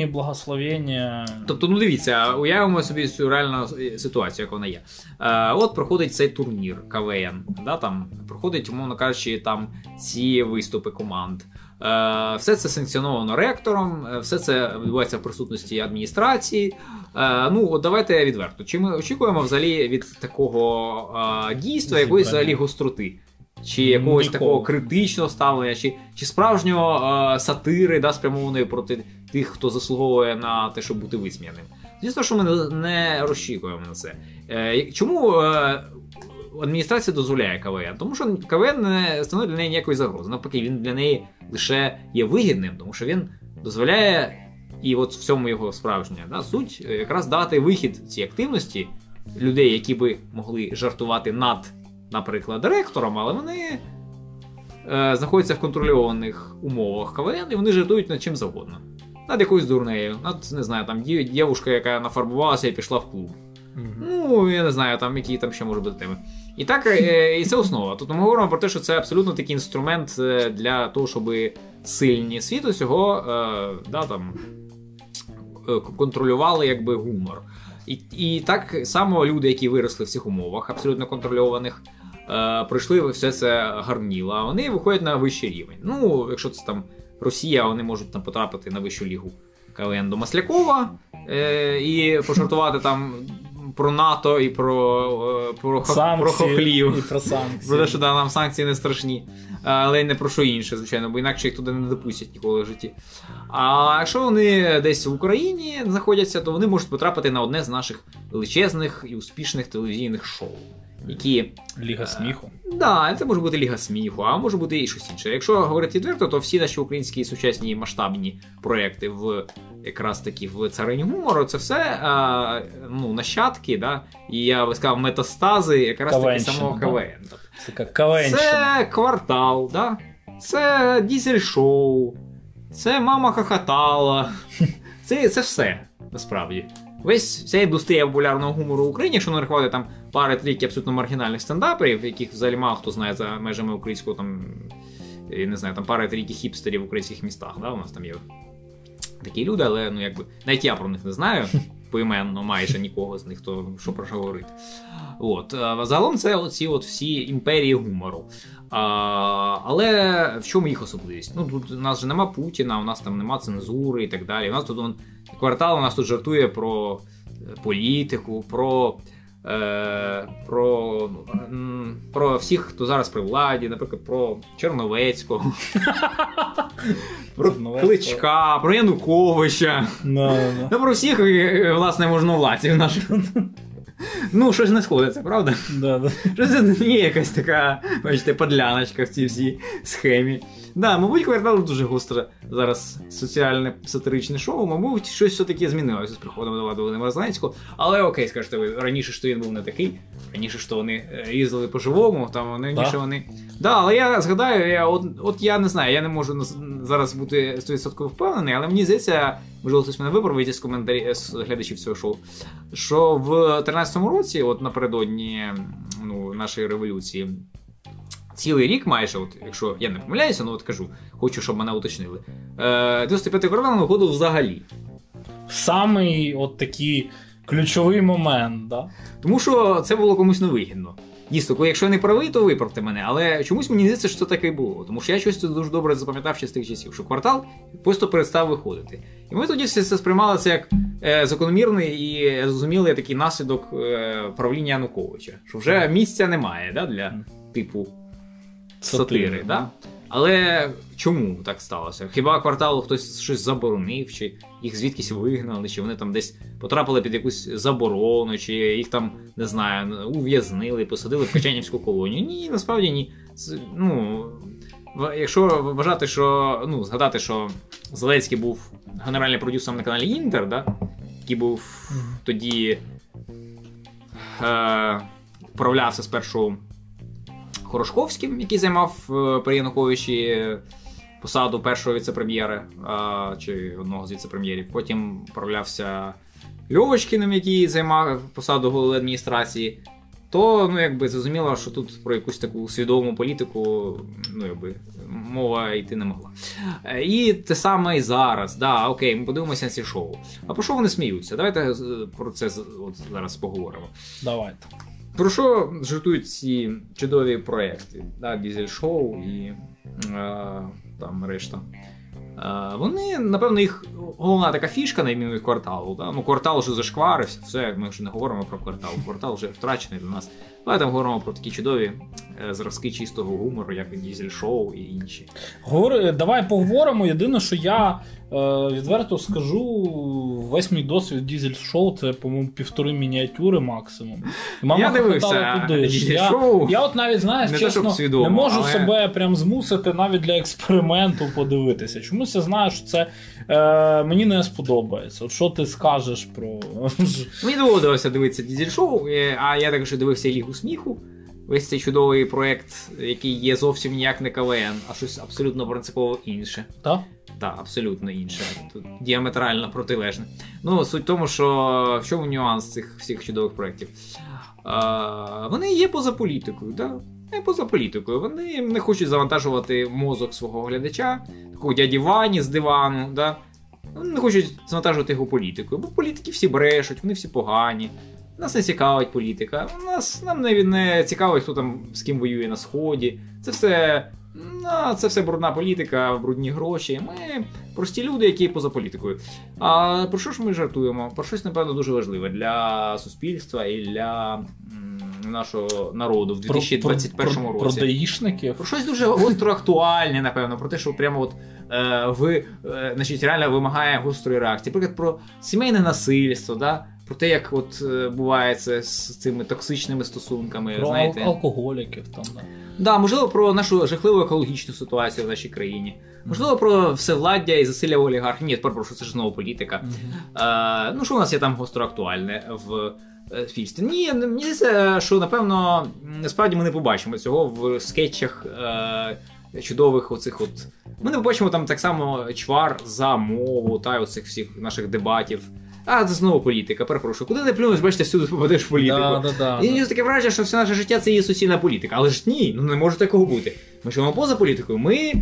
і благословення. Тобто, ну дивіться, уявимо собі цю реальну ситуацію, як вона є. Е, от проходить цей турнір КВН, да, там проходить, умовно кажучи, там ці виступи команд. Е, все це санкціоновано ректором, е, все це відбувається в присутності адміністрації. Е, ну, от давайте відверто. Чи ми очікуємо взагалі від такого дійства якоїсь взагалі гостроти? Чи якогось Ніколи. такого критичного ставлення, чи, чи справжнього е, сатири, да, спрямованої проти тих, хто заслуговує на те, щоб бути висміяним. Звісно, що ми не- не розчікуємо на це. Е, чому е, адміністрація дозволяє КВН? Тому що КВН не становить для неї ніякої загрози. Навпаки, він для неї лише є вигідним, тому що він дозволяє, і от в цьому його справжня да, суть, е, якраз дати вихід цій активності людей, які би могли жартувати над, наприклад, ректором, але вони. е, Знаходяться в контрольованих умовах КВН, і вони жартують над чим завгодно. Над якоюсь дурнею, над, не знаю, там дів- дівушка, яка нафарбувалася і пішла в клуб. Мгм. Ну, я не знаю, там які там ще можуть бути теми. І так, е, і це основа. Тут ми говоримо про те, що це абсолютно такий інструмент е, для того, щоб сильні світу цього е, да, там, контролювали якби гумор. І, і так само люди, які виросли в цих умовах, абсолютно контрольованих, пройшли все це гарніло, а вони виходять на вищий рівень. Ну, якщо це там Росія, вони можуть там потрапити на вищу лігу КВН до Маслякова і пожартувати там про НАТО і про, е, про, про хохлів. і про санкції. Про те, що да, нам санкції не страшні, але й не про що інше, звичайно, бо інакше їх туди не допустять ніколи в житті. А якщо вони десь в Україні знаходяться, то вони можуть потрапити на одне з наших величезних і успішних телевізійних шоу, які Ліга сміху. Да, це може бути Ліга сміху, а може бути і щось інше. Якщо говорити відверто, то всі наші українські сучасні масштабні проекти в якраз таки в царині гумору, це все а, ну, нащадки, да, і я би сказав, метастази якраз таки самого да? КВН. Це. Це квартал, да? це дізель-шоу, це мама хохотала. Це, це все насправді. Весь вся індустрія популярного гумору в Україні, якщо не рахувати там пари трійки абсолютно маргінальних стендаперів, яких взагалі мало хто знає за межами українського там. Я не знаю, там пари трійки хіпстерів в українських містах, да, у нас там є такі люди, але ну якби навіть я про них не знаю поіменно майже нікого з них, то що про що говорити. От. Загалом це оці от всі імперії гумору. А, але в чому їх особливість? Ну тут у нас же нема Путіна, у нас там нема цензури і так далі. У нас тут он, квартал у нас тут жартує про е, політику, про. Е, про, про всіх, хто зараз при владі, наприклад, про Черновецького, про Кличка, про Януковича. Ну, про всіх, е, власне, можновладців наших. Ну, щось не сходиться, правда? Да, да. Щось є якась така, бачите, подляночка в цій всій схемі. Да, мабуть, квартал дуже гостре зараз соціальне сатиричне шоу. Мабуть, щось все-таки змінилося з приходом до влади Володимира Зеленського. Але окей, скажете ви, раніше що він був не такий. Раніше що вони е, їздили по-живому, там раніше вони. Да, але я згадаю, я от, от я не знаю, я не можу зараз бути 100% впевнений, але мені здається, можливо, хтось мене виправить із коментарів з глядачів цього шоу, що в 13-му році, от напередодні ну, нашої революції, цілий рік майже, от, якщо я не помиляюся, ну от кажу, хочу, щоб мене уточнили. Е, 95-й квартал не взагалі. Самий от такий ключовий момент, да? Тому що це було комусь невигідно. Дійсно, коли якщо я не правий, то виправте мене. Але чомусь мені здається, що це таке й було. Тому що я щось дуже добре запам'ятав ще з тих часів, що квартал просто перестав виходити. І ми тоді все це сприймали це як е, закономірний і зрозумілий такий наслідок е, правління Януковича. Що вже місця немає да, для типу Сатири, сатири. да. Але чому так сталося? Хіба кварталу хтось щось заборонив, чи їх звідкись вигнали, чи вони там десь потрапили під якусь заборону, чи їх там, не знаю, ув'язнили, посадили в Качанівську колонію? Ні, насправді ні. Ну, якщо вважати, що ну, згадати, що Зеленський був генеральним продюсером на каналі Інтер, да? який був тоді е, управлявся спершу Хорошковським, який займав е, при Януковичі посаду першого віце-прем'єра чи одного з віце-прем'єрів. Потім управлявся Льовочкиним, який займав посаду голови адміністрації. То, ну, якби зрозуміло, що тут про якусь таку свідому політику, ну, якби, мова йти не могла. Е, І те саме і зараз. Да, окей, ми подивимося на ці шоу. А про що вони сміються? Давайте е, про це от зараз поговоримо. Давайте. Про що жартують ці чудові проекти? Да, Дізель шоу і е, там решта. Е, вони, напевно, їх головна така фішка, на відміну кварталу. Да? Ну, квартал вже зашкварився, все, ми вже не говоримо про квартал. Квартал вже втрачений для нас. Давайте говоримо про такі чудові е, зразки чистого гумору, як Дізель шоу і інші. Говори, давай поговоримо. Єдине, що я відверто скажу, весь мій досвід дізель шоу це, по-моєму, півтори мініатюри максимум. І мама Я дивився туди Я, я от навіть знаєш, Не чесно, свідомо, не можу але- себе прям змусити навіть для експерименту подивитися. Чомусь я знаю, що це е, мені не сподобається. От що ти скажеш про. Мені доводилося дивитися Дізель шоу, е, а я також дивився Лігу сміху. Весь цей чудовий проект, який є зовсім ніяк не КВН, а щось абсолютно принципово інше. Так? Так, абсолютно інше. Тут діаметрально протилежне. Ну, суть в тому, що в чому нюанс цих всіх чудових проєктів? А, вони є поза політикою, да? Не поза політикою. Вони не хочуть завантажувати мозок свого глядача, такого дяді Вані з дивану, да? Вони не хочуть завантажувати його політикою, бо політики всі брешуть, вони всі погані. Нас не цікавить політика. Нас нам не, не цікавить, хто там з ким воює на сході. Це все. Ну, це все брудна політика, брудні гроші. Ми прості люди, які поза політикою. А про що ж ми жартуємо? Про щось, напевно, дуже важливе для суспільства і для нашого народу в 2021 про, про, році. Про даїшників. Про щось дуже гостро актуальне, напевно, про те, що прямо от е, ви е, значить, реально вимагає гострої реакції. Наприклад, про сімейне насильство, да? Про те, як от е, буває це з цими токсичними стосунками. Про знаєте. алкоголіків там. Да. Да, можливо, про нашу жахливу екологічну ситуацію в нашій країні. Можливо, про всевладдя і засилля олігархів. Ні, перепрошую, це ж знову політика. Е, ну, що у нас є там гостро актуальне в е. Ні, мені здається, що напевно насправді ми не побачимо цього в скетчах е, чудових оцих от. Ми не побачимо там так само чвар за мову та й оцих всіх наших дебатів. А, це знову політика, перепрошую. Куди не плюнеш, бачите, всюди попадеш в політику. Да, да, да, І да. мені таке враження, що все наше життя це є суцільна політика. Але ж ні, ну не може такого бути. Ми живемо поза політикою. Ми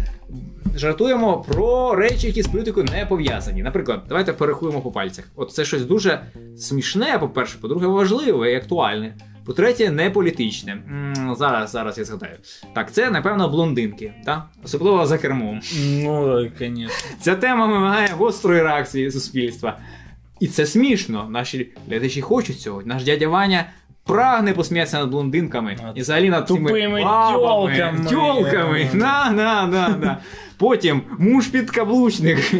жартуємо про речі, які з політикою не пов'язані. Наприклад, давайте перерахуємо по пальцях. От це щось дуже смішне, по-перше, по-друге, важливе і актуальне. По-третє, не політичне. М, Зараз, зараз я згадаю. Так, це, напевно, блондинки, так? особливо за кермом. Ну, так, звісно. Ця тема вимагає гострої реакції суспільства. І це смішно. Наші глядачі хочуть цього. Наш дядя Ваня прагне посміятися над блондинками. І взагалі над цими тупими бабами, тьолками. На, на, на, на. Потім муж підкаблучник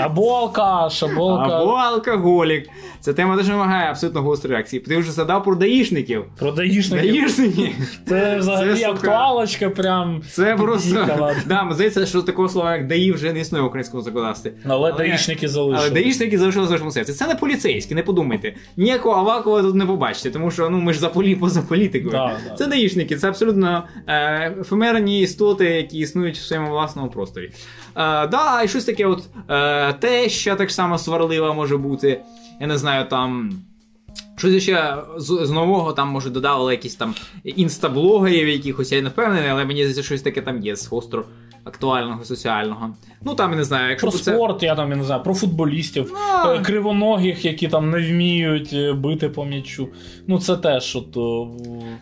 Або алкаш, або алкаш. або алкоголік. Ця тема теж вимагає абсолютно гострої реакції. Ти вже згадав про даїшників. Про даїшників. Даїшники. Це взагалі Це, актуалочка прям. Це просто. Да, мені здається, що такого слова, як даї, вже не існує в українському законодавстві. Але даїшники залишили. Але даїшники залишилися в нашому серці. Це не поліцейські, не подумайте. Ніякого Авакова тут не побачите, тому що ну ми ж за полі поза політикою. Да, да. Це даїшники, це абсолютно е, ефемерні істоти, які існують в своєму власному просторі. Е, да, і щось таке, от е, теща так само сварлива може бути. Я не знаю, там. Щось ще з, з нового там, може, додавали якісь там інстаблогерів якихось, я не впевнений, але мені здається, щось таке там є з гостро актуального, соціального. Ну там я не знаю, якщо Про це. спорт, я там я не знаю, про футболістів, Ну, е, кривоногих, які там не вміють е, бити по м'ячу. Ну це теж от.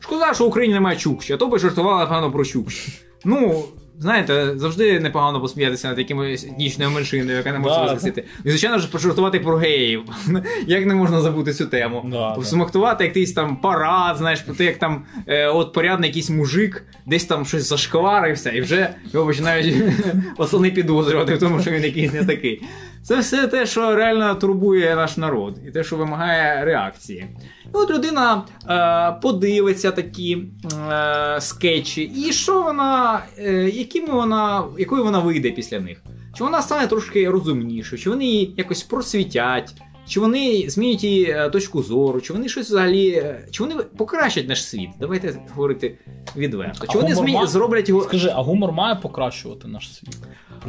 Шкода, що в Україні немає Чукчі, а то би жартували, напевно, про Чукчі. Ну, знаєте, завжди непогано посміятися над якимось етнічною меншиною, яка не може Да. захистити. І, звичайно ж, пожартувати про геїв. Як не можна забути цю тему? Да, Посмактувати якийсь там парад, знаєш, про те, як там е, от порядний якийсь мужик десь там щось зашкварився, і вже його починають пацани підозрювати в тому, що він якийсь не такий. Це все те, що реально турбує наш народ, і те, що вимагає реакції. І от людина е, подивиться такі е, скетчі, і що вона, е, якими вона, якою вона вийде після них? Чи вона стане трошки розумнішою, чи вони її якось просвітять, чи вони змінять її е, точку зору, чи вони щось взагалі. е, Чи вони покращать наш світ? Давайте говорити відверто. Чи А вони змі... ма- зроблять його. Скажи, а гумор має покращувати наш світ?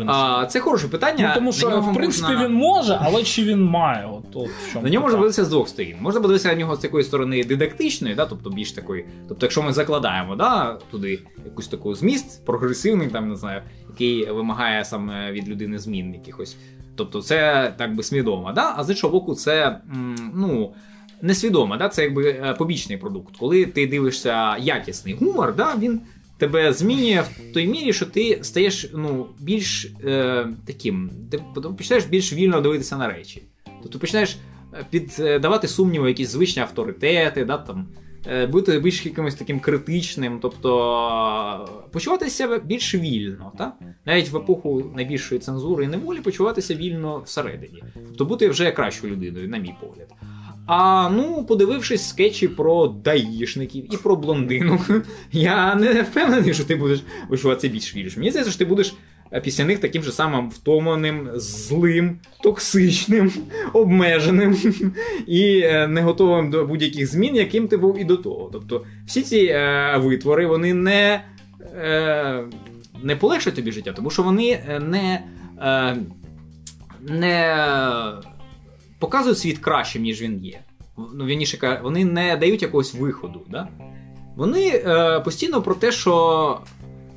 А, це хороше питання. ну, тому що, в принципі, можна- він може, але чи він має? От, от в чому На нього можна подивитися з двох сторін. Можна подивитися на нього з такої сторони дидактичної, да, тобто більш такої. Тобто, якщо ми закладаємо да, туди якусь таку зміст, прогресивний, там не знаю, який вимагає саме від людини змін якихось. Тобто, це так би свідомо, да? а з іншого боку, це ну. Несвідомо, да? це якби е, побічний продукт. Коли ти дивишся якісний гумор, да? він тебе змінює в той мірі, що ти стаєш ну, більш е, таким, ти починаєш більш вільно дивитися на речі. Тобто починаєш е, піддавати сумніву якісь звичні авторитети, да, там, е, бути більш якимось таким критичним, тобто е, почувати себе більш вільно. Та? Навіть в епоху найбільшої цензури і неволі почуватися вільно всередині. Тобто бути вже кращою людиною, на мій погляд. А ну, подивившись скетчі про даїшників і про блондину, я не впевнений, що ти будеш почуватися більш вільно. Мені здається, що ти будеш е, після них таким же самим втомленим, злим, токсичним, обмеженим і е, не готовим до будь-яких змін, яким ти був і до того. Тобто, всі ці е, витвори вони не, е, не полегшать тобі життя, тому що вони е, не. Е, не показують світ кращим, ніж він є. Ну, вірніше, вони не дають якогось виходу. Да? Вони е, постійно про те, що.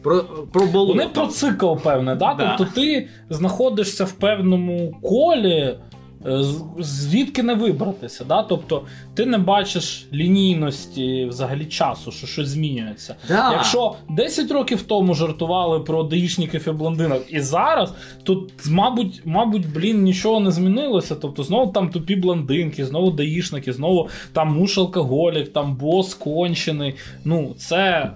Про, про болото. Вони про цикл, певне, да? Да. Тобто ти знаходишся в певному колі, е, звідки не вибратися. Да? Тобто ти не бачиш лінійності взагалі часу, що щось змінюється. Да. Якщо 10 років тому жартували про даїшників і блондинок, і зараз, то, мабуть, мабуть, блін, нічого не змінилося. Тобто знову там тупі блондинки, знову даїшники, знову там муж алкоголік, там бос кончений. Ну, це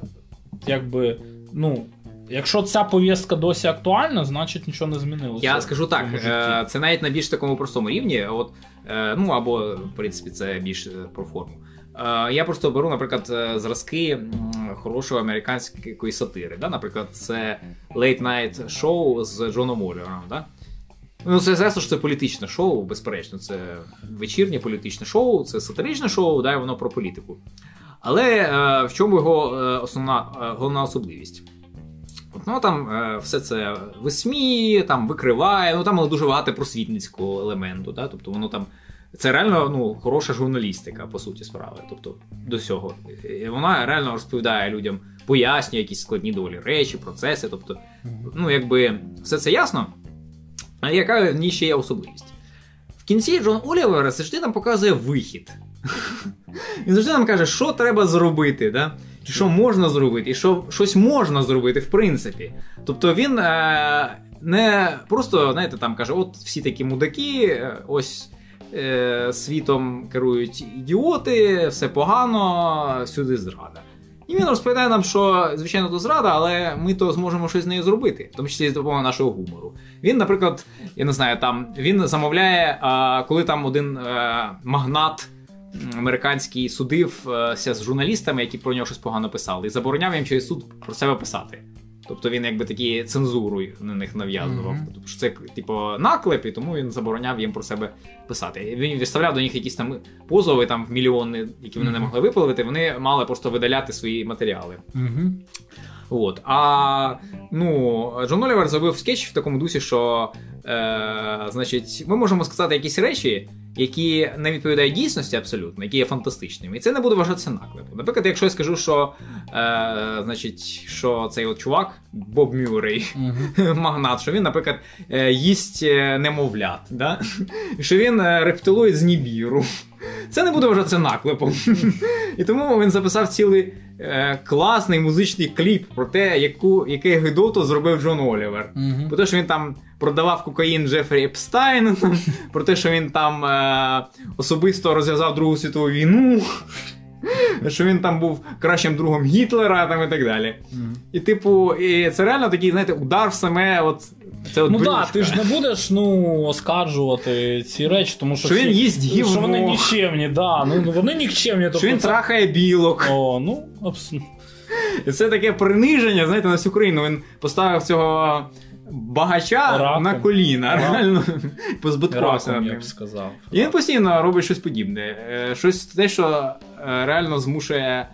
якби, ну. Якщо ця повістка досі актуальна, значить нічого не змінилося. Я скажу так, е, це навіть на більш такому простому рівні. От, е, ну або, в принципі, це більш е, про форму. Я просто беру, наприклад, зразки хорошої американської сатири. Да? Наприклад, це Late Night Show з Джоном Олівером. Да? Ну, це звісно ж це політичне шоу, безперечно. Це вечірнє політичне шоу, це сатиричне шоу, да, і воно про політику. Але е, в чому його е, основна е, головна особливість? От, ну там все це висміює, там викриває, ну там дуже багато просвітницького елементу, да? тобто воно там. Це реально ну, хороша журналістика, по суті, справи. Тобто до всього. І Вона реально розповідає людям, пояснює якісь складні доволі речі, процеси. Тобто, ну, якби все це ясно. А яка в ній ще є особливість? В кінці Джон Олівер завжди нам показує вихід. Він завжди нам каже, що треба зробити, да? Чи що можна зробити, і що щось можна зробити, в принципі. Тобто він е, не просто, знаєте, там каже, от всі такі мудаки, е, ось е, світом керують ідіоти, все погано, всюди зрада. І він розповідає нам, що, звичайно, то зрада, але ми то зможемо щось з нею зробити, в тому числі з допомогою нашого гумору. Він, наприклад, я не знаю, там він замовляє, а, коли там один е, магнат американський судився з журналістами, які про нього щось погано писали, і забороняв їм через суд про себе писати. Тобто він якби такі цензуру на них нав'язував. Мгм. Тобто що це типу наклеп, і тому він забороняв їм про себе писати. Він виставляв до них якісь там позови там в мільйони, які вони не могли виплавити. Вони мали просто видаляти свої матеріали. Мгм. От. А ну, Джон Олівер зробив скетч в такому дусі, що е, значить, ми можемо сказати якісь речі, які не відповідають дійсності абсолютно, які є фантастичними. І це не буде вважатися наклепом. Наприклад, якщо я скажу, що, е, значить, що цей от чувак, Боб Мюррей, Мгм. магнат, що він, наприклад, е, їсть е, немовлят, да? Що він е, рептилоїд з Нібіру. Це не буде вважатися наклепом. І тому він записав цілий е, класний музичний кліп про те, яку, яке гидоту зробив Джон Олівер. Угу. Про те, що він там продавав кокаїн Джефрі Епстайну, про те, що він там е, особисто розв'язав Другу світову війну, що він там був кращим другом Гітлера там, і так далі. Мгм. І, типу, і це реально такий, знаєте, удар в саме. От, це от Ну так, ти ж не будеш ну, оскаржувати ці речі, тому що, Що він їсть гівно. Що вони нікчемні, да. Ну, вони нікчемні. Тобто Що він це- трахає білок. О, ну, абс- І це таке приниження, знаєте, на всю країну. Він поставив цього багача Раком. на коліна. Раком. Реально позбиткувався раком, я б сказав. І він постійно робить щось подібне. Е, Щось те, що е, реально змушує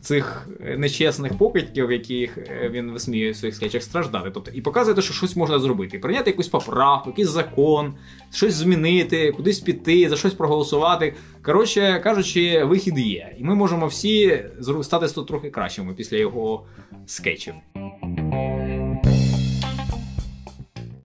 цих нечесних покидьків, яких е, він висміює в своїх скетчах, страждати. Тобто, і показує, що щось можна зробити. Прийняти якусь поправку, якийсь закон, щось змінити, кудись піти, за щось проголосувати. Коротше кажучи, вихід є. І ми можемо всі стати тут трохи кращими після його скетчів.